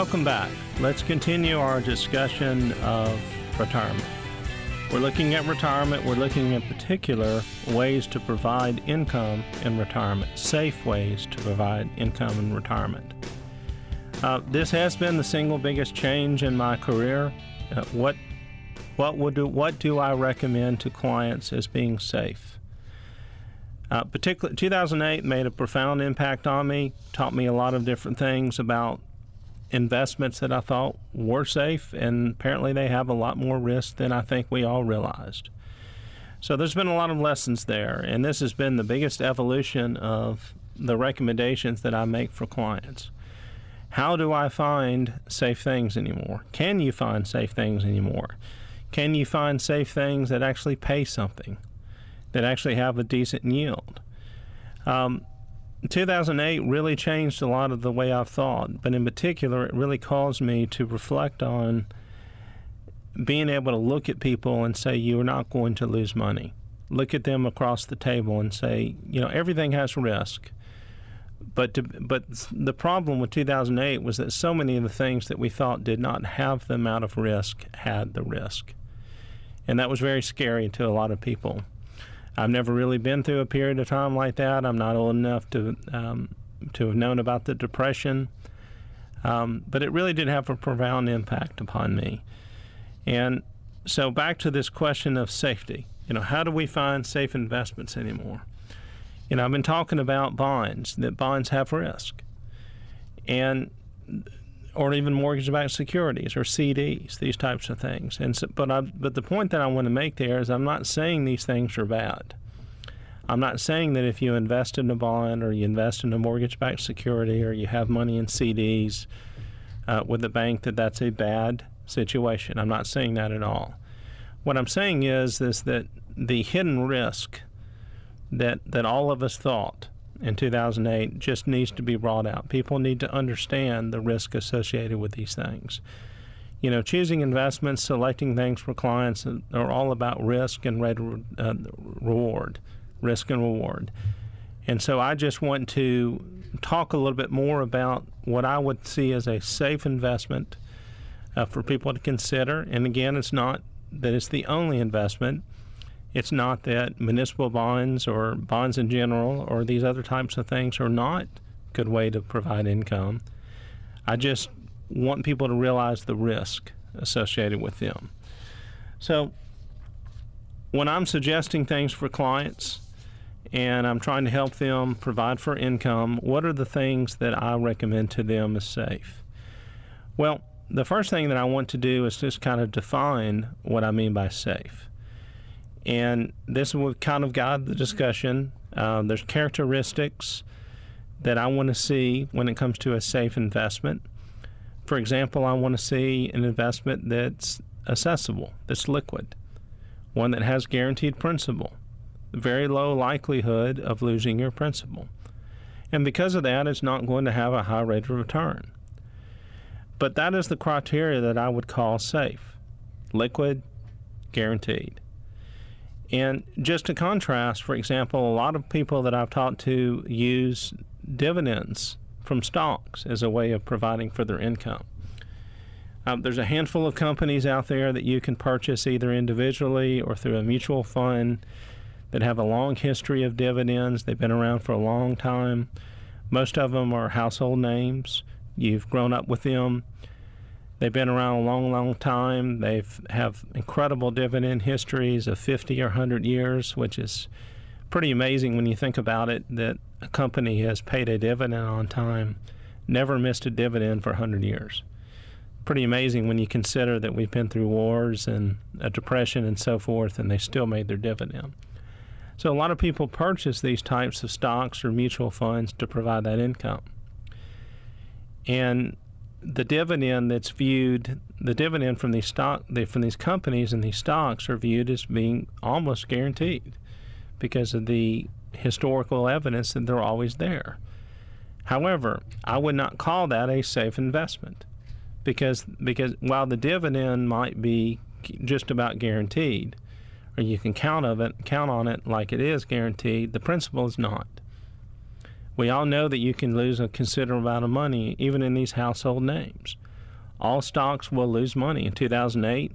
Welcome back. Let's continue our discussion of retirement. We're looking at retirement. We're looking in particular ways to provide income in retirement, safe ways to provide income in retirement. Uh, this has been the single biggest change in my career. Uh, what what would do, what do I recommend to clients as being safe? Uh, particularly, 2008 made a profound impact on me. Taught me a lot of different things about investments that I thought were safe, and apparently they have a lot more risk than I think we all realized. So there's been a lot of lessons there, and this has been the biggest evolution of the recommendations that I make for clients. How do I find safe things anymore? Can you find safe things anymore? Can you find safe things that actually pay something, that actually have a decent yield? Um, 2008 really changed a lot of the way I've thought, but in particular, it really caused me to reflect on being able to look at people and say, You're not going to lose money. Look at them across the table and say, You know, everything has risk. But to, but the problem with 2008 was that so many of the things that we thought did not have the amount of risk had the risk, and that was very scary to a lot of people. I've never really been through a period of time like that. I'm not old enough to um, to have known about the depression, um, but it really did have a profound impact upon me. And so back to this question of safety. You know, how do we find safe investments anymore? You know, I've been talking about bonds, that bonds have risk. And or even mortgage-backed securities or CDs, these types of things. And so, but I, but the point that I want to make there is I'm not saying these things are bad. I'm not saying that if you invest in a bond or you invest in a mortgage-backed security or you have money in CDs uh, with a bank that that's a bad situation. I'm not saying that at all. What I'm saying is is that the hidden risk that that all of us thought in 2008 just needs to be brought out. People need to understand the risk associated with these things. You know, choosing investments, selecting things for clients are all about risk and uh, reward, risk and reward. And so I just want to talk a little bit more about what I would see as a safe investment uh, for people to consider. And again, it's not that it's the only investment. It's not that municipal bonds or bonds in general or these other types of things are not a good way to provide income. I just want people to realize the risk associated with them. So, when I'm suggesting things for clients and I'm trying to help them provide for income, what are the things that I recommend to them as safe? Well, the first thing that I want to do is just kind of define what I mean by safe. And this will kind of guide the discussion. Um, there's characteristics that I want to see when it comes to a safe investment. For example, I want to see an investment that's accessible, that's liquid, one that has guaranteed principal, very low likelihood of losing your principal. And because of that, it's not going to have a high rate of return. But that is the criteria that I would call safe liquid, guaranteed. And just to contrast, for example, a lot of people that I've talked to use dividends from stocks as a way of providing for their income. Um, there's a handful of companies out there that you can purchase either individually or through a mutual fund that have a long history of dividends. They've been around for a long time. Most of them are household names. You've grown up with them. They've been around a long, long time. They have incredible dividend histories of 50 or 100 years, which is pretty amazing when you think about it that a company has paid a dividend on time, never missed a dividend for 100 years. Pretty amazing when you consider that we've been through wars and a depression and so forth, and they still made their dividend. So, a lot of people purchase these types of stocks or mutual funds to provide that income. And the dividend that's viewed, the dividend from these stock, from these companies and these stocks are viewed as being almost guaranteed because of the historical evidence that they're always there. However, I would not call that a safe investment because because while the dividend might be just about guaranteed, or you can count of it count on it like it is guaranteed, the principal is not. We all know that you can lose a considerable amount of money even in these household names. All stocks will lose money. In 2008,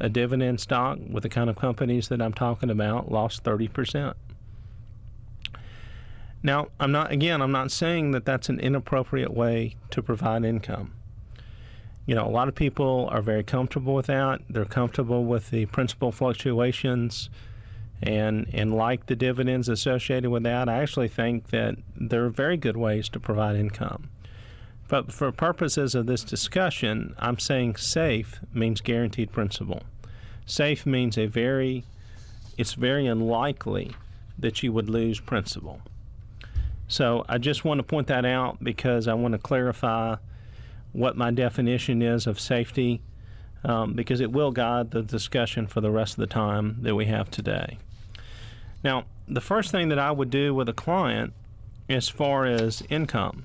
a dividend stock with the kind of companies that I'm talking about lost 30%. Now, I'm not, again, I'm not saying that that's an inappropriate way to provide income. You know, a lot of people are very comfortable with that. They're comfortable with the principal fluctuations and, and like the dividends associated with that. I actually think that there are very good ways to provide income. But for purposes of this discussion, I'm saying safe means guaranteed principal. Safe means a very, it's very unlikely that you would lose principal. So I just want to point that out because I want to clarify what my definition is of safety um, because it will guide the discussion for the rest of the time that we have today. Now, the first thing that I would do with a client as far as income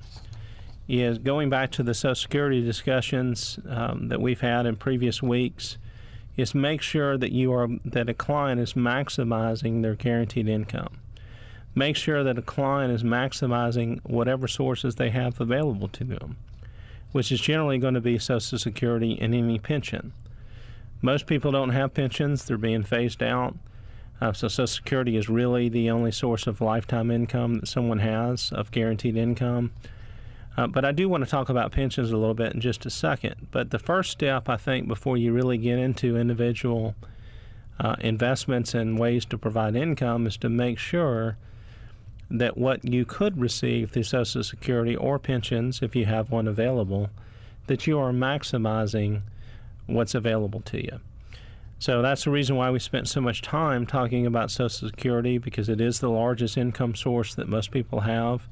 is going back to the Social Security discussions um, that we've had in previous weeks is make sure that you are that a client is maximizing their guaranteed income make sure that a client is maximizing whatever sources they have available to them, which is generally going to be Social Security and any pension. Most people don't have pensions, they're being phased out. Uh, so, Social Security is really the only source of lifetime income that someone has, of guaranteed income. Uh, but I do want to talk about pensions a little bit in just a second. But the first step, I think, before you really get into individual uh, investments and ways to provide income is to make sure that what you could receive through Social Security or pensions, if you have one available, that you are maximizing what's available to you. So that's the reason why we spent so much time talking about Social Security because it is the largest income source that most people have.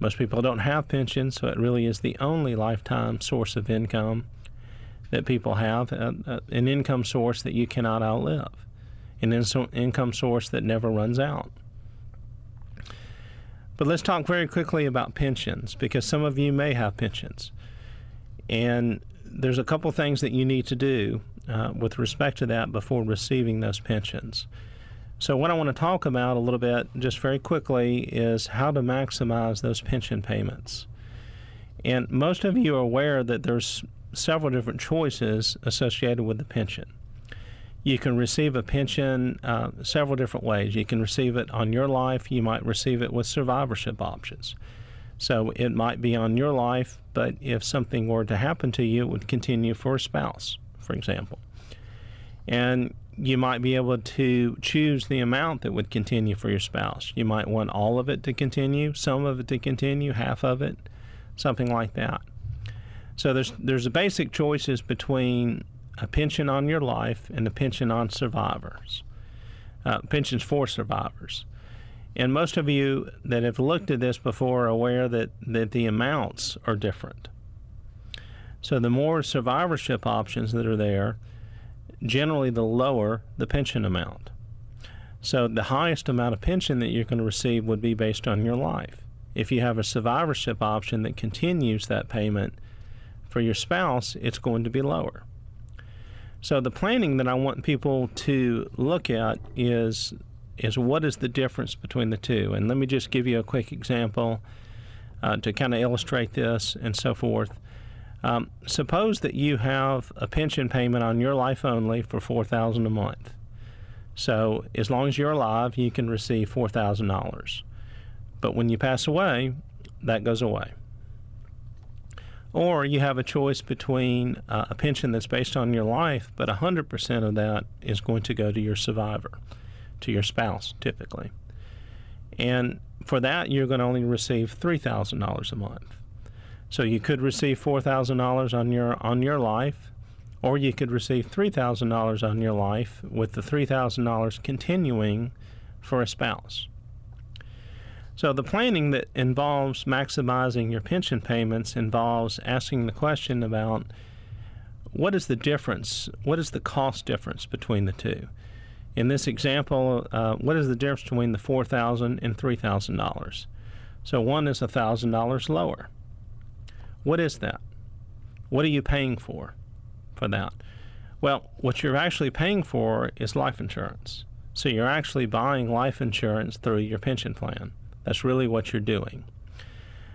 Most people don't have pensions, so it really is the only lifetime source of income that people have, uh, uh, an income source that you cannot outlive, an in- income source that never runs out. But let's talk very quickly about pensions because some of you may have pensions. And there's a couple things that you need to do uh, with respect to that before receiving those pensions. So, what I want to talk about a little bit, just very quickly, is how to maximize those pension payments. And most of you are aware that there's several different choices associated with the pension. You can receive a pension uh, several different ways. You can receive it on your life, you might receive it with survivorship options. So it might be on your life, but if something were to happen to you, it would continue for a spouse, for example. And you might be able to choose the amount that would continue for your spouse. You might want all of it to continue, some of it to continue, half of it, something like that. So there's there's a basic choices between a pension on your life and a pension on survivors, uh, pensions for survivors. And most of you that have looked at this before are aware that, that the amounts are different. So the more survivorship options that are there, generally the lower the pension amount. So the highest amount of pension that you're going to receive would be based on your life. If you have a survivorship option that continues that payment for your spouse, it's going to be lower. So the planning that I want people to look at is is what is the difference between the two. And let me just give you a quick example uh, to kind of illustrate this and so forth. Um, suppose that you have a pension payment on your life only for four thousand a month. So as long as you're alive, you can receive four thousand dollars. But when you pass away, that goes away. Or you have a choice between uh, a pension that's based on your life, but 100% of that is going to go to your survivor, to your spouse, typically. And for that, you're going to only receive $3,000 a month. So you could receive $4,000 on your on your life, or you could receive $3,000 on your life with the $3,000 continuing for a spouse. So the planning that involves maximizing your pension payments involves asking the question about what is the difference? What is the cost difference between the two? In this example, uh, what is the difference between the four thousand and three thousand dollars? So one is a thousand dollars lower. What is that? What are you paying for for that? Well, what you're actually paying for is life insurance. So you're actually buying life insurance through your pension plan. That's really what you're doing.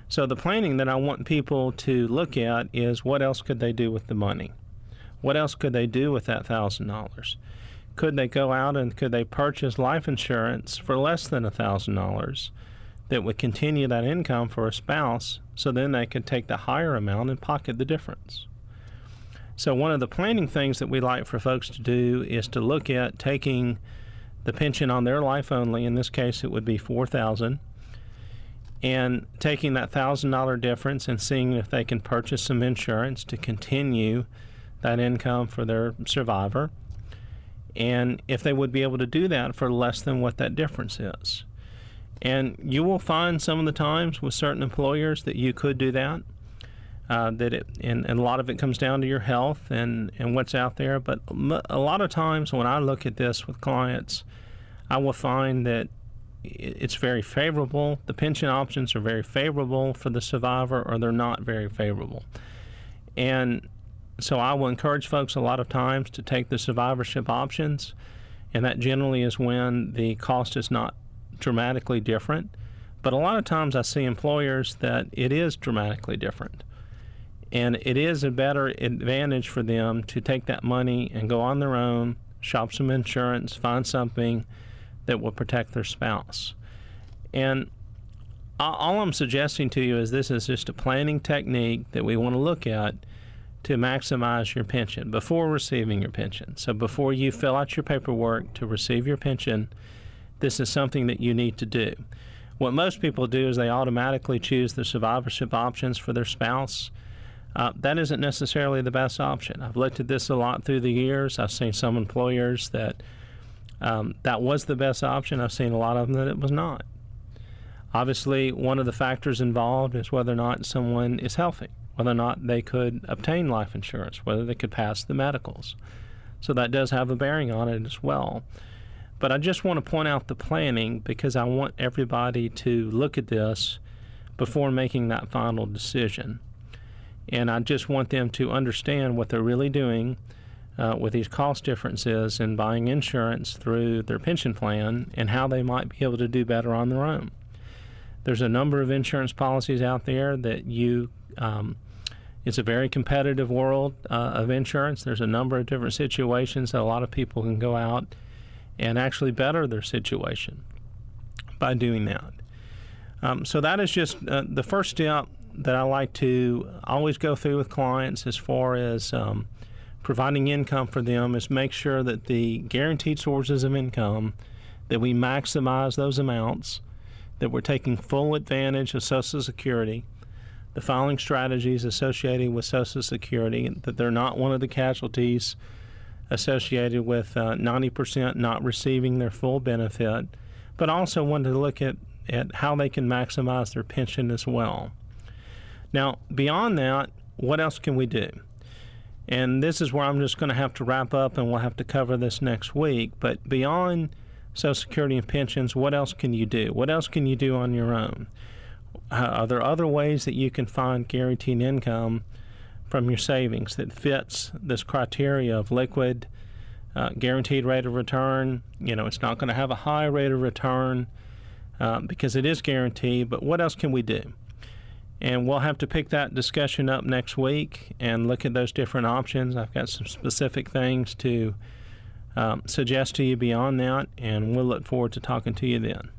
So the planning that I want people to look at is what else could they do with the money? What else could they do with that thousand dollars? Could they go out and could they purchase life insurance for less than a thousand dollars that would continue that income for a spouse so then they could take the higher amount and pocket the difference? So one of the planning things that we like for folks to do is to look at taking the pension on their life only. In this case, it would be four thousand, and taking that thousand dollar difference and seeing if they can purchase some insurance to continue that income for their survivor, and if they would be able to do that for less than what that difference is. And you will find some of the times with certain employers that you could do that. Uh, that it and, and, a lot of it comes down to your health and, and what's out there. But a lot of times when I look at this with clients, I will find that it's very favorable. The pension options are very favorable for the survivor, or they're not very favorable. And so I will encourage folks a lot of times to take the survivorship options, and that generally is when the cost is not dramatically different. But a lot of times I see employers that it is dramatically different. And it is a better advantage for them to take that money and go on their own, shop some insurance, find something that will protect their spouse. And all I'm suggesting to you is this is just a planning technique that we want to look at to maximize your pension before receiving your pension. So before you fill out your paperwork to receive your pension, this is something that you need to do. What most people do is they automatically choose the survivorship options for their spouse uh, that isn't necessarily the best option. I've looked at this a lot through the years. I've seen some employers that um, that was the best option. I've seen a lot of them that it was not. Obviously, one of the factors involved is whether or not someone is healthy, whether or not they could obtain life insurance, whether they could pass the medicals. So that does have a bearing on it as well. But I just want to point out the planning because I want everybody to look at this before making that final decision. And I just want them to understand what they're really doing uh, with these cost differences in buying insurance through their pension plan and how they might be able to do better on their own. There's a number of insurance policies out there that you, um, it's a very competitive world uh, of insurance. There's a number of different situations that a lot of people can go out and actually better their situation by doing that. Um, so that is just uh, the first step that I like to always go through with clients as far as um, providing income for them is make sure that the guaranteed sources of income that we maximize those amounts, that we're taking full advantage of Social Security, the filing strategies associated with Social Security, that they're not one of the casualties associated with uh, 90% not receiving their full benefit, but also wanted to look at, at how they can maximize their pension as well. Now, beyond that, what else can we do? And this is where I'm just going to have to wrap up and we'll have to cover this next week. But beyond Social Security and pensions, what else can you do? What else can you do on your own? Uh, are there other ways that you can find guaranteed income from your savings that fits this criteria of liquid, uh, guaranteed rate of return? You know, it's not going to have a high rate of return uh, because it is guaranteed, but what else can we do? And we'll have to pick that discussion up next week and look at those different options. I've got some specific things to um, suggest to you beyond that, and we'll look forward to talking to you then.